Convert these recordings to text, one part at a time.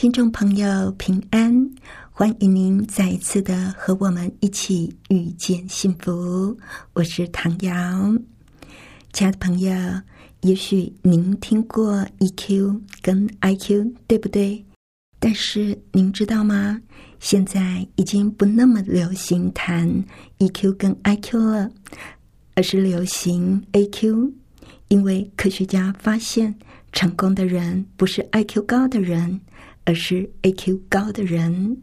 听众朋友，平安！欢迎您再一次的和我们一起遇见幸福。我是唐瑶，亲爱的朋友。也许您听过 EQ 跟 IQ，对不对？但是您知道吗？现在已经不那么流行谈 EQ 跟 IQ 了，而是流行 AQ。因为科学家发现，成功的人不是 IQ 高的人，而是 AQ 高的人。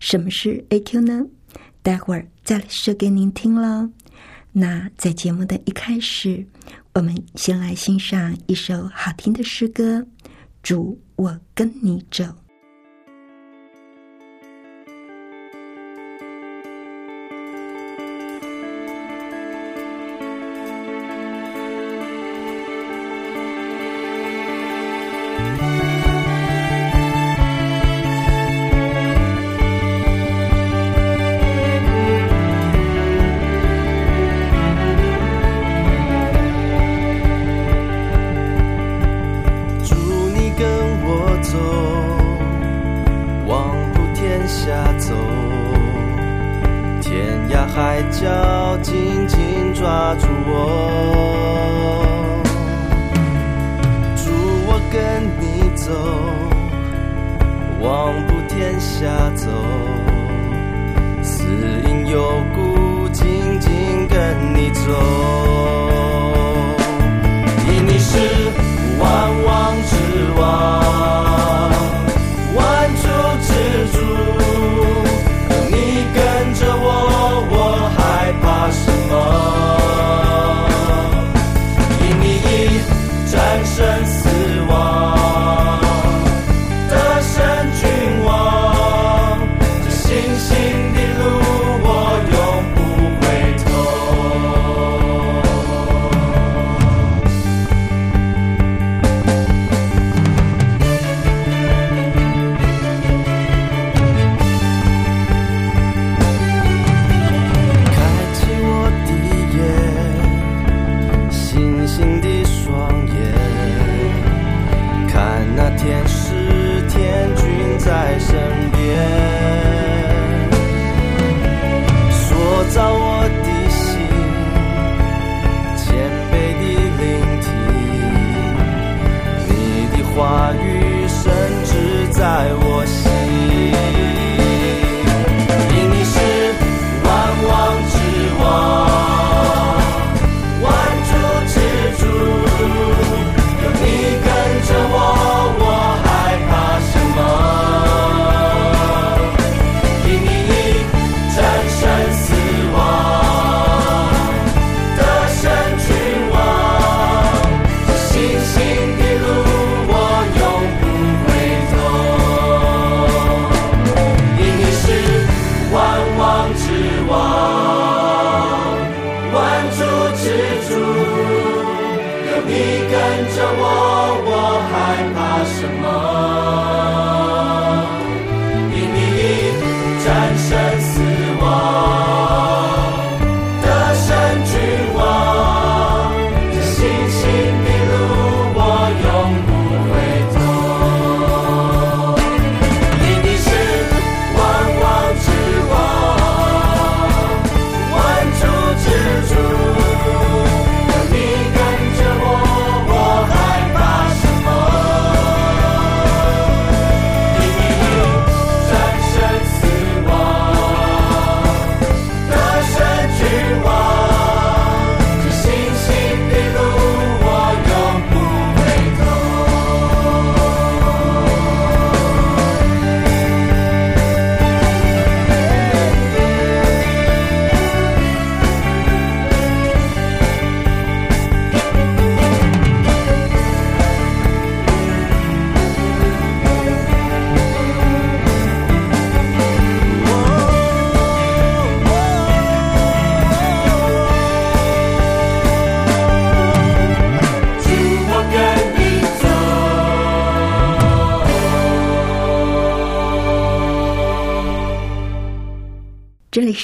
什么是 AQ 呢？待会儿再说给您听喽。那在节目的一开始。我们先来欣赏一首好听的诗歌，《主，我跟你走》。我走往不天下走天涯海角紧紧抓住我。祝我跟你走往不天下走死因有故紧紧跟你走。因你是万物之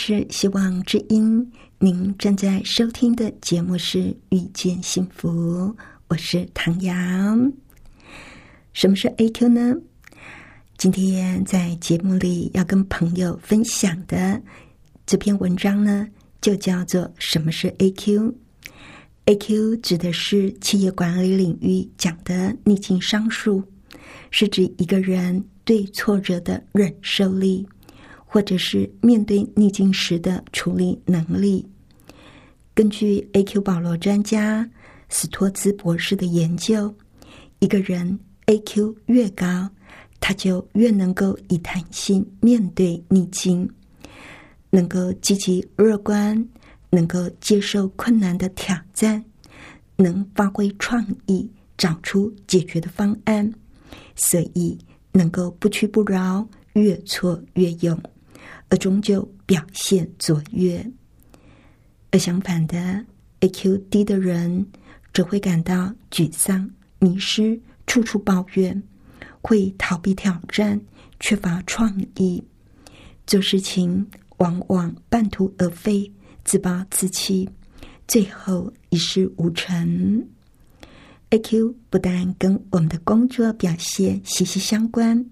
是希望之音，您正在收听的节目是《遇见幸福》，我是唐阳。什么是 A Q 呢？今天在节目里要跟朋友分享的这篇文章呢，就叫做“什么是 A Q”？A Q 指的是企业管理领域讲的逆境商数，是指一个人对挫折的忍受力。或者是面对逆境时的处理能力。根据 A.Q. 保罗专家斯托兹博士的研究，一个人 A.Q. 越高，他就越能够以弹性面对逆境，能够积极乐观，能够接受困难的挑战，能发挥创意，找出解决的方案，所以能够不屈不挠，越挫越勇。而终究表现卓越，而相反的，A Q 低的人只会感到沮丧、迷失，处处抱怨，会逃避挑战，缺乏创意，做事情往往半途而废，自暴自弃，最后一事无成。A Q 不但跟我们的工作表现息息相关。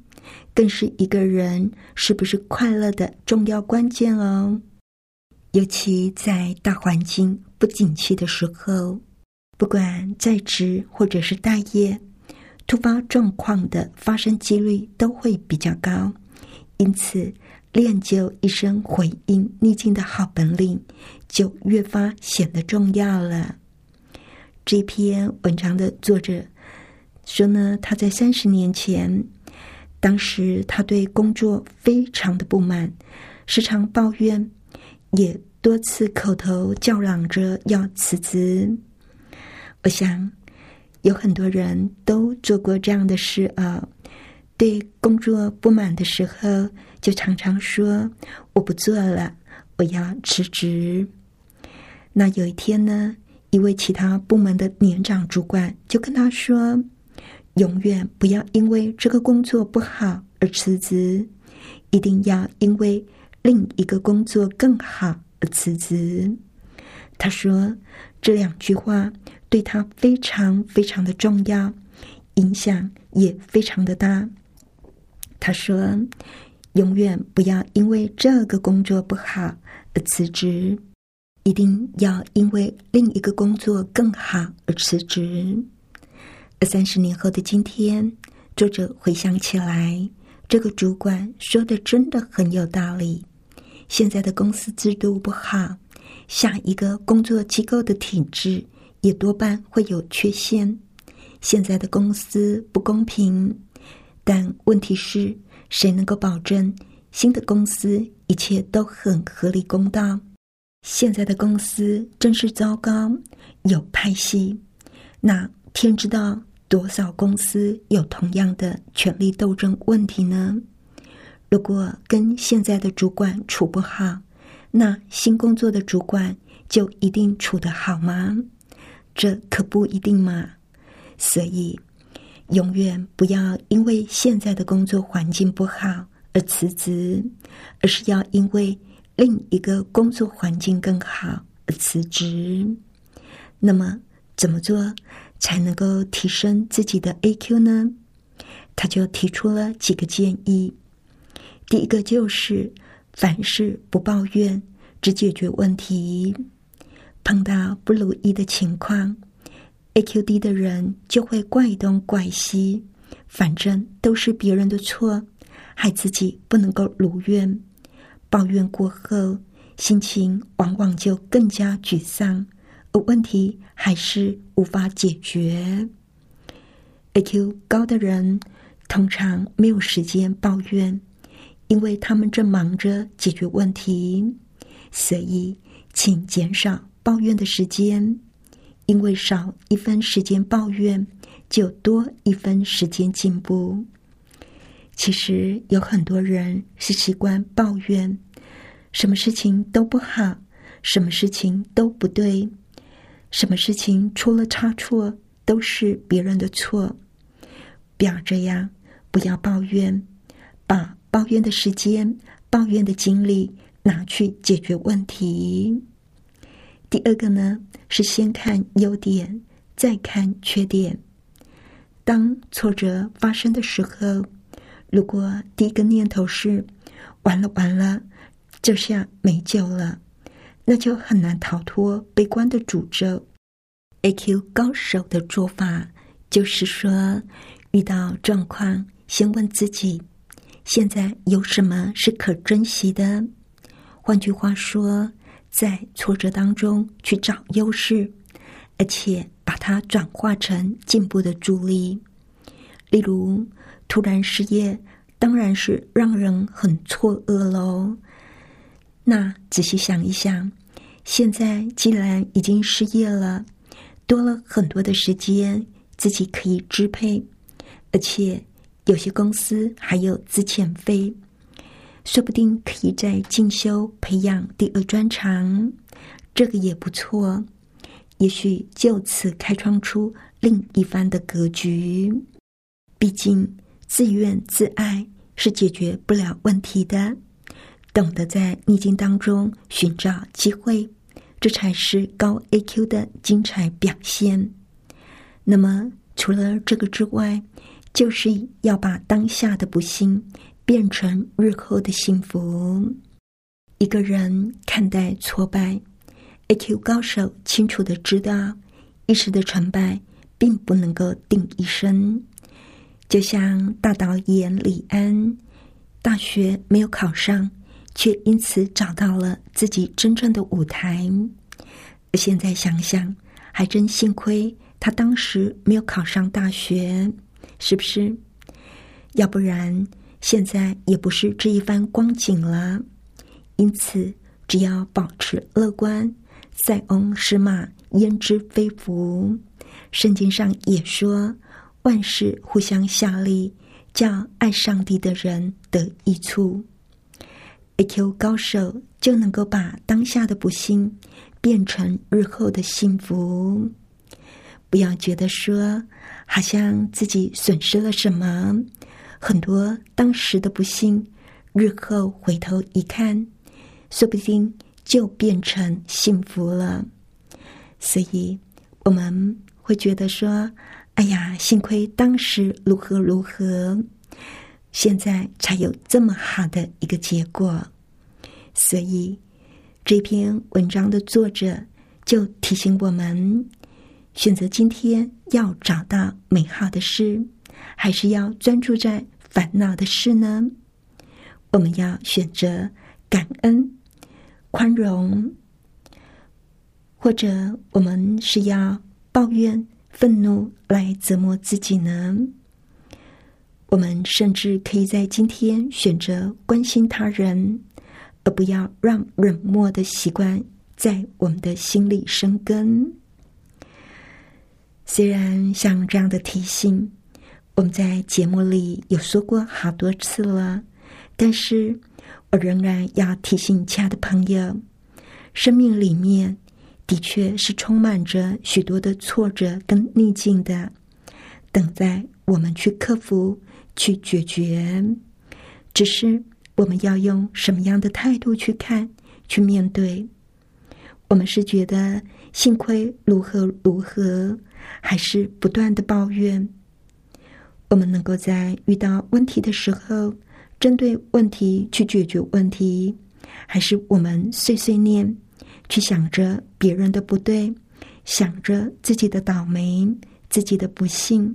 更是一个人是不是快乐的重要关键哦。尤其在大环境不景气的时候，不管在职或者是待业，突发状况的发生几率都会比较高。因此，练就一身回应逆境的好本领，就越发显得重要了。这篇文章的作者说呢，他在三十年前。当时他对工作非常的不满，时常抱怨，也多次口头叫嚷着要辞职。我想有很多人都做过这样的事啊，对工作不满的时候，就常常说我不做了，我要辞职。那有一天呢，一位其他部门的年长主管就跟他说。永远不要因为这个工作不好而辞职，一定要因为另一个工作更好而辞职。他说这两句话对他非常非常的重要，影响也非常的大。他说永远不要因为这个工作不好而辞职，一定要因为另一个工作更好而辞职。三十年后的今天，作者回想起来，这个主管说的真的很有道理。现在的公司制度不好，下一个工作机构的体制也多半会有缺陷。现在的公司不公平，但问题是，谁能够保证新的公司一切都很合理公道？现在的公司真是糟糕，有派系，那天知道。多少公司有同样的权力斗争问题呢？如果跟现在的主管处不好，那新工作的主管就一定处得好吗？这可不一定嘛。所以，永远不要因为现在的工作环境不好而辞职，而是要因为另一个工作环境更好而辞职。那么，怎么做？才能够提升自己的 A Q 呢？他就提出了几个建议。第一个就是凡事不抱怨，只解决问题。碰到不如意的情况，A Q 低的人就会怪东怪西，反正都是别人的错，害自己不能够如愿。抱怨过后，心情往往就更加沮丧。而问题还是无法解决。A Q 高的人通常没有时间抱怨，因为他们正忙着解决问题。所以，请减少抱怨的时间，因为少一分时间抱怨，就多一分时间进步。其实有很多人是习惯抱怨，什么事情都不好，什么事情都不对。什么事情出了差错，都是别人的错。不要这样，不要抱怨，把抱怨的时间、抱怨的精力拿去解决问题。第二个呢，是先看优点，再看缺点。当挫折发生的时候，如果第一个念头是“完了完了，这下没救了”，那就很难逃脱悲观的诅咒。A Q 高手的做法就是说，遇到状况，先问自己：现在有什么是可珍惜的？换句话说，在挫折当中去找优势，而且把它转化成进步的助力。例如，突然失业，当然是让人很错愕喽。那仔细想一想，现在既然已经失业了，多了很多的时间自己可以支配，而且有些公司还有资遣费。说不定可以在进修培养第二专长，这个也不错。也许就此开创出另一番的格局。毕竟自怨自艾是解决不了问题的，懂得在逆境当中寻找机会，这才是高 A Q 的精彩表现。那么除了这个之外，就是要把当下的不幸。变成日后的幸福。一个人看待挫败，A Q 高手清楚的知道，一时的成败并不能够定一生。就像大导演李安，大学没有考上，却因此找到了自己真正的舞台。现在想想，还真幸亏他当时没有考上大学，是不是？要不然。现在也不是这一番光景了，因此只要保持乐观，塞翁失马焉知非福。圣经上也说，万事互相效力，叫爱上帝的人得益处。A Q 高手就能够把当下的不幸变成日后的幸福。不要觉得说，好像自己损失了什么。很多当时的不幸，日后回头一看，说不定就变成幸福了。所以，我们会觉得说：“哎呀，幸亏当时如何如何，现在才有这么好的一个结果。”所以，这篇文章的作者就提醒我们：选择今天要找到美好的事。还是要专注在烦恼的事呢？我们要选择感恩、宽容，或者我们是要抱怨、愤怒来折磨自己呢？我们甚至可以在今天选择关心他人，而不要让冷漠的习惯在我们的心里生根。虽然像这样的提醒。我们在节目里有说过好多次了，但是我仍然要提醒亲爱的朋友：生命里面的确是充满着许多的挫折跟逆境的，等待我们去克服、去解决。只是我们要用什么样的态度去看、去面对？我们是觉得幸亏如何如何，还是不断的抱怨？我们能够在遇到问题的时候，针对问题去解决问题，还是我们碎碎念，去想着别人的不对，想着自己的倒霉、自己的不幸？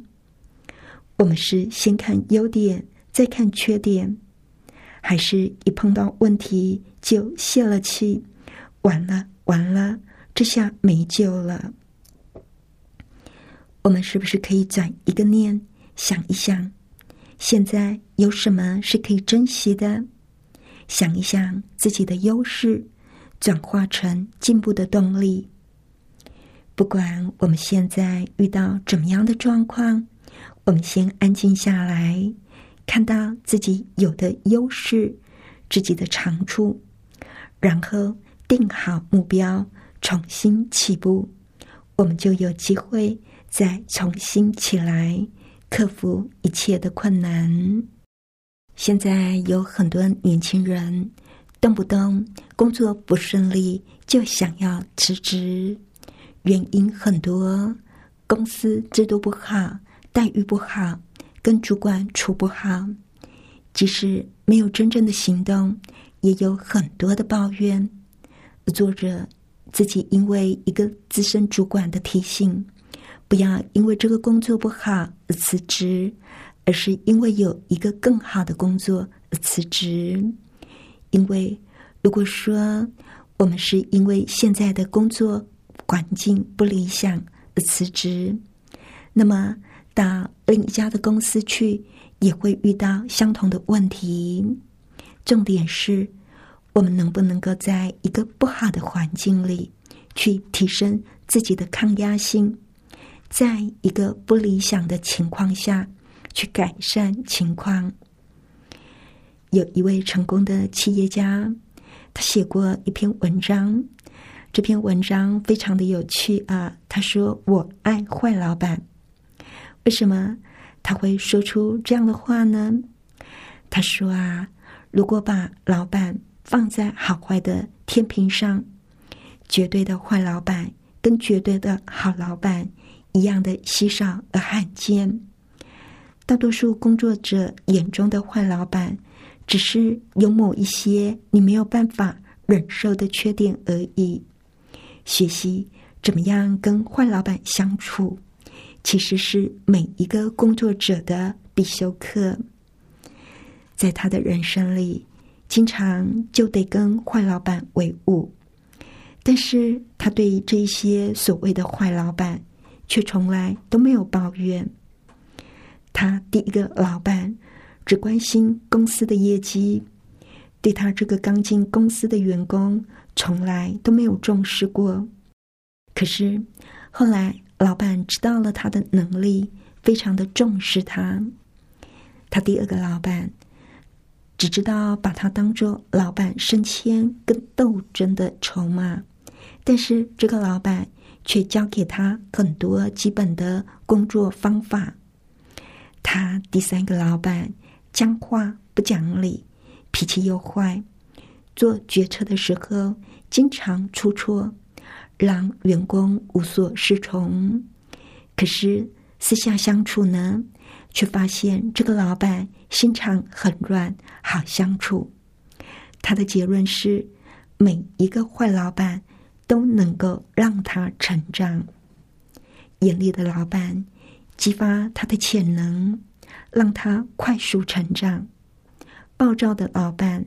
我们是先看优点，再看缺点，还是一碰到问题就泄了气？完了，完了，这下没救了。我们是不是可以转一个念？想一想，现在有什么是可以珍惜的？想一想自己的优势，转化成进步的动力。不管我们现在遇到怎么样的状况，我们先安静下来，看到自己有的优势、自己的长处，然后定好目标，重新起步，我们就有机会再重新起来。克服一切的困难。现在有很多年轻人动不动工作不顺利就想要辞职，原因很多，公司制度不好，待遇不好，跟主管处不好，即使没有真正的行动，也有很多的抱怨。作者自己因为一个资深主管的提醒，不要因为这个工作不好而辞职，而是因为有一个更好的工作而辞职。因为，如果说我们是因为现在的工作环境不理想而辞职，那么到另一家的公司去也会遇到相同的问题。重点是我们能不能够在一个不好的环境里去提升自己的抗压性，在一个不理想的情况下去改善情况。有一位成功的企业家，他写过一篇文章。这篇文章非常的有趣啊。他说：“我爱坏老板。”为什么他会说出这样的话呢？他说：“啊，如果把老板放在好坏的天平上，绝对的坏老板跟绝对的好老板一样的稀少而罕见。大多数工作者眼中的坏老板。”只是有某一些你没有办法忍受的缺点而已。学习怎么样跟坏老板相处，其实是每一个工作者的必修课。在他的人生里，经常就得跟坏老板为伍，但是他对这些所谓的坏老板，却从来都没有抱怨。他第一个老板。只关心公司的业绩，对他这个刚进公司的员工，从来都没有重视过。可是后来，老板知道了他的能力，非常的重视他。他第二个老板只知道把他当做老板升迁跟斗争的筹码，但是这个老板却教给他很多基本的工作方法。他第三个老板。讲话不讲理，脾气又坏，做决策的时候经常出错，让员工无所适从。可是私下相处呢，却发现这个老板心肠很软，好相处。他的结论是：每一个坏老板都能够让他成长。严厉的老板激发他的潜能。让他快速成长，暴躁的老板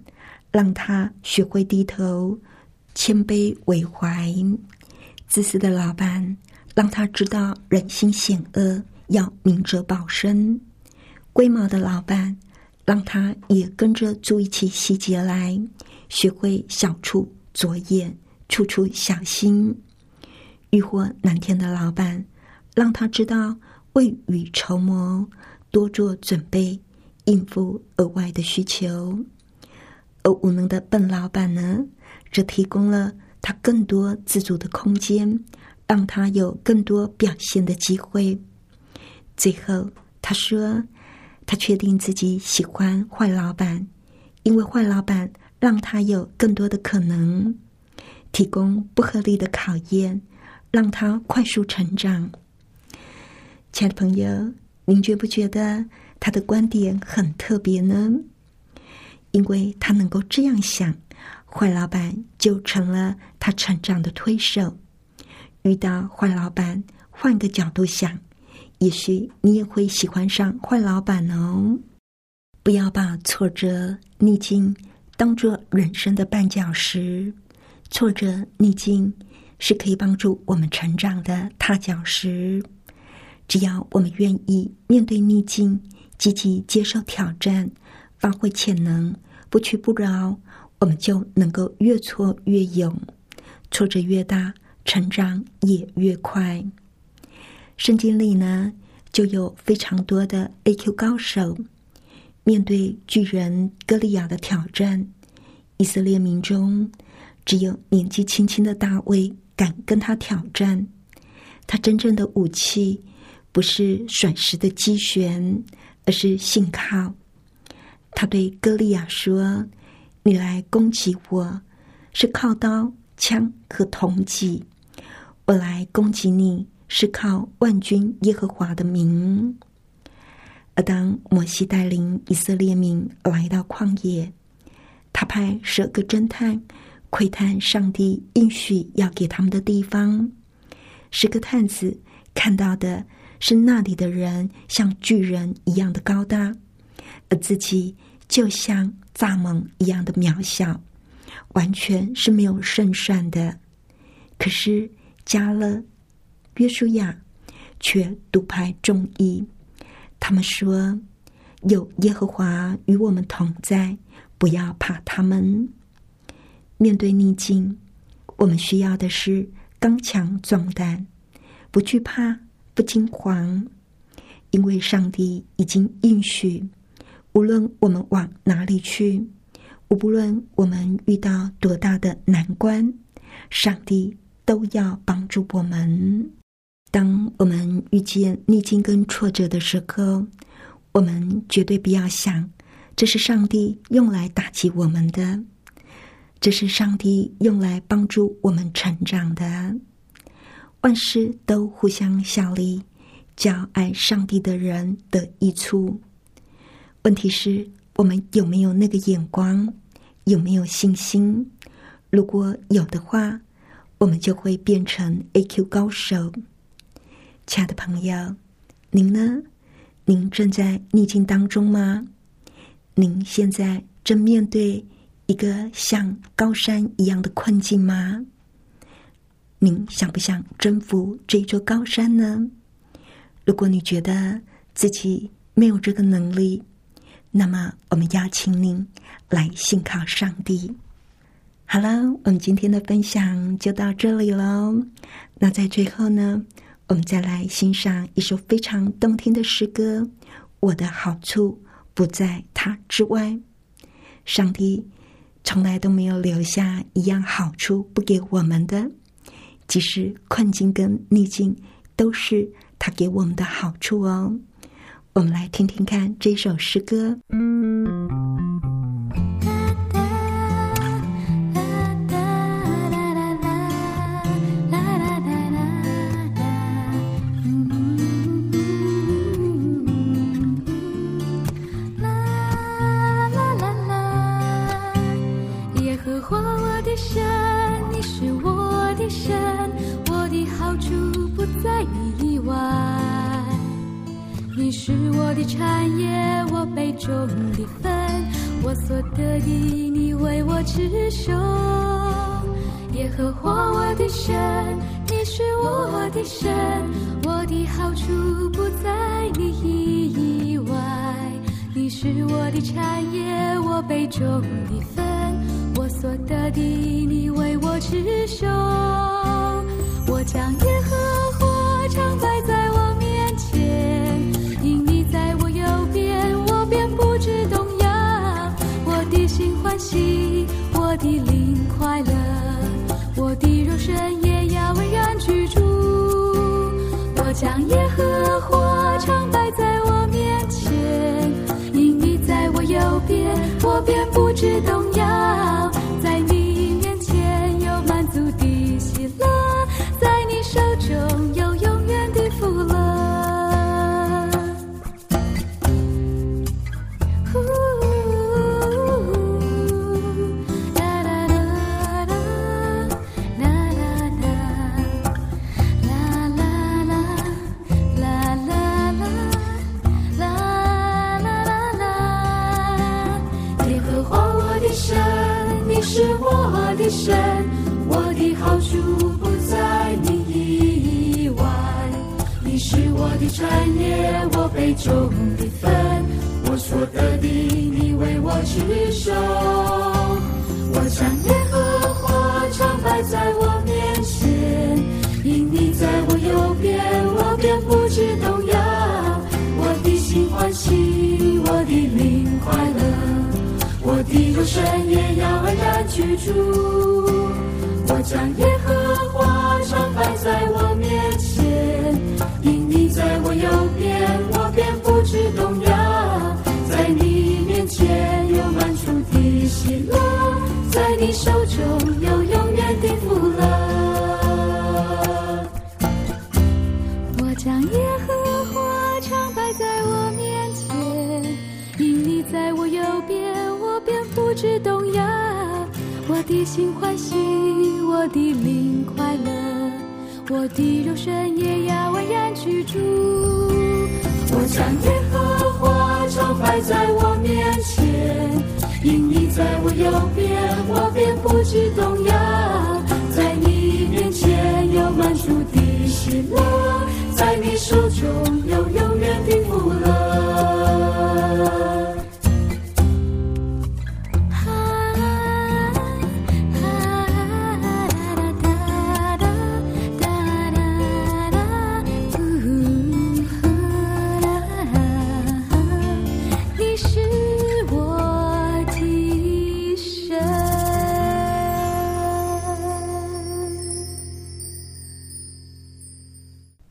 让他学会低头、谦卑为怀；自私的老板让他知道人心险恶，要明哲保身；龟毛的老板让他也跟着注意起细节来，学会小处着眼，处处小心；欲火难填的老板让他知道未雨绸缪。多做准备，应付额外的需求。而无能的笨老板呢，则提供了他更多自主的空间，让他有更多表现的机会。最后，他说：“他确定自己喜欢坏老板，因为坏老板让他有更多的可能，提供不合理的考验，让他快速成长。”亲爱的朋友。您觉不觉得他的观点很特别呢？因为他能够这样想，坏老板就成了他成长的推手。遇到坏老板，换个角度想，也许你也会喜欢上坏老板哦。不要把挫折逆境当做人生的绊脚石，挫折逆境是可以帮助我们成长的踏脚石。只要我们愿意面对逆境，积极接受挑战，发挥潜能，不屈不挠，我们就能够越挫越勇，挫折越大，成长也越快。圣经里呢，就有非常多的 A Q 高手，面对巨人歌利亚的挑战，以色列民中只有年纪轻轻的大卫敢跟他挑战，他真正的武器。不是甩石的机旋，而是信靠。他对歌利亚说：“你来攻击我，是靠刀枪和铜戟；我来攻击你，是靠万军耶和华的名。而当摩西带领以色列民来到旷野，他派十个侦探窥探上帝应许要给他们的地方。十个探子看到的是那里的人像巨人一样的高大，而自己就像蚱蜢一样的渺小，完全是没有胜算的。可是加勒、约书亚却独派众议。他们说：“有耶和华与我们同在，不要怕他们。面对逆境，我们需要的是刚强壮胆，不惧怕，不惊慌，因为上帝已经应许，无论我们往哪里去，无论我们遇到多大的难关，上帝都要帮助我们。”当我们遇见逆境跟挫折的时候，我们绝对不要想这是上帝用来打击我们的，这是上帝用来帮助我们成长的。万事都互相效力，叫爱上帝的人得益处。问题是，我们有没有那个眼光？有没有信心？如果有的话，我们就会变成 A Q 高手。亲爱的朋友，您呢？您正在逆境当中吗？您现在正面对一个像高山一样的困境吗？您想不想征服这座高山呢？如果你觉得自己没有这个能力，那么我们邀请您来信靠上帝。好了，我们今天的分享就到这里喽。那在最后呢？我们再来欣赏一首非常动听的诗歌。我的好处不在他之外，上帝从来都没有留下一样好处不给我们的。即使困境跟逆境，都是他给我们的好处哦。我们来听听看这首诗歌。是我的产业，我杯中的分，我所得的，你为我持守。耶和华我的神，你是我的神，我的好处不在你以外。你是我的产业，我杯中的分，我所得的，你为我持守。我将喜，我的灵快乐，我的肉身也要安然居住。我将耶和华常摆在我面前，因你在我右边，我便不知动摇。我的好处不在你以外。你是我的产业，我杯中的分，我所得的，你为我去收。我将耶和华常摆在我地和山也要安然居住。我将耶和华常摆在我面前，因你在我右边，我便不知动摇。在你面前有满足的喜乐，在你手中有。的心欢喜，我的灵快乐，我的肉身也要安然居住。我将耶和华常摆在我面前，因你在我右边，我便不知动摇。在你面前有满足的喜乐，在你手中有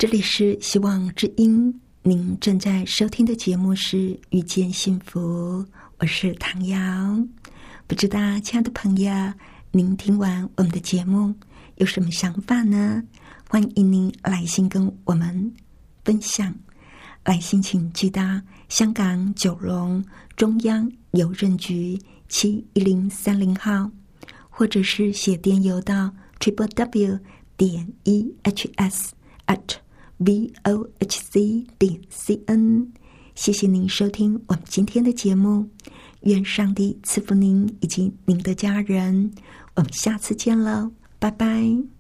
这里是希望之音，您正在收听的节目是《遇见幸福》，我是唐瑶。不知道，亲爱的朋友，您听完我们的节目有什么想法呢？欢迎您来信跟我们分享。来信请寄到香港九龙中央邮政局七一零三零号，或者是写电邮到 triple w 点 e h s at v o h c 点 c n。谢谢您收听我们今天的节目，愿上帝赐福您以及您的家人。我们下次见喽，拜拜。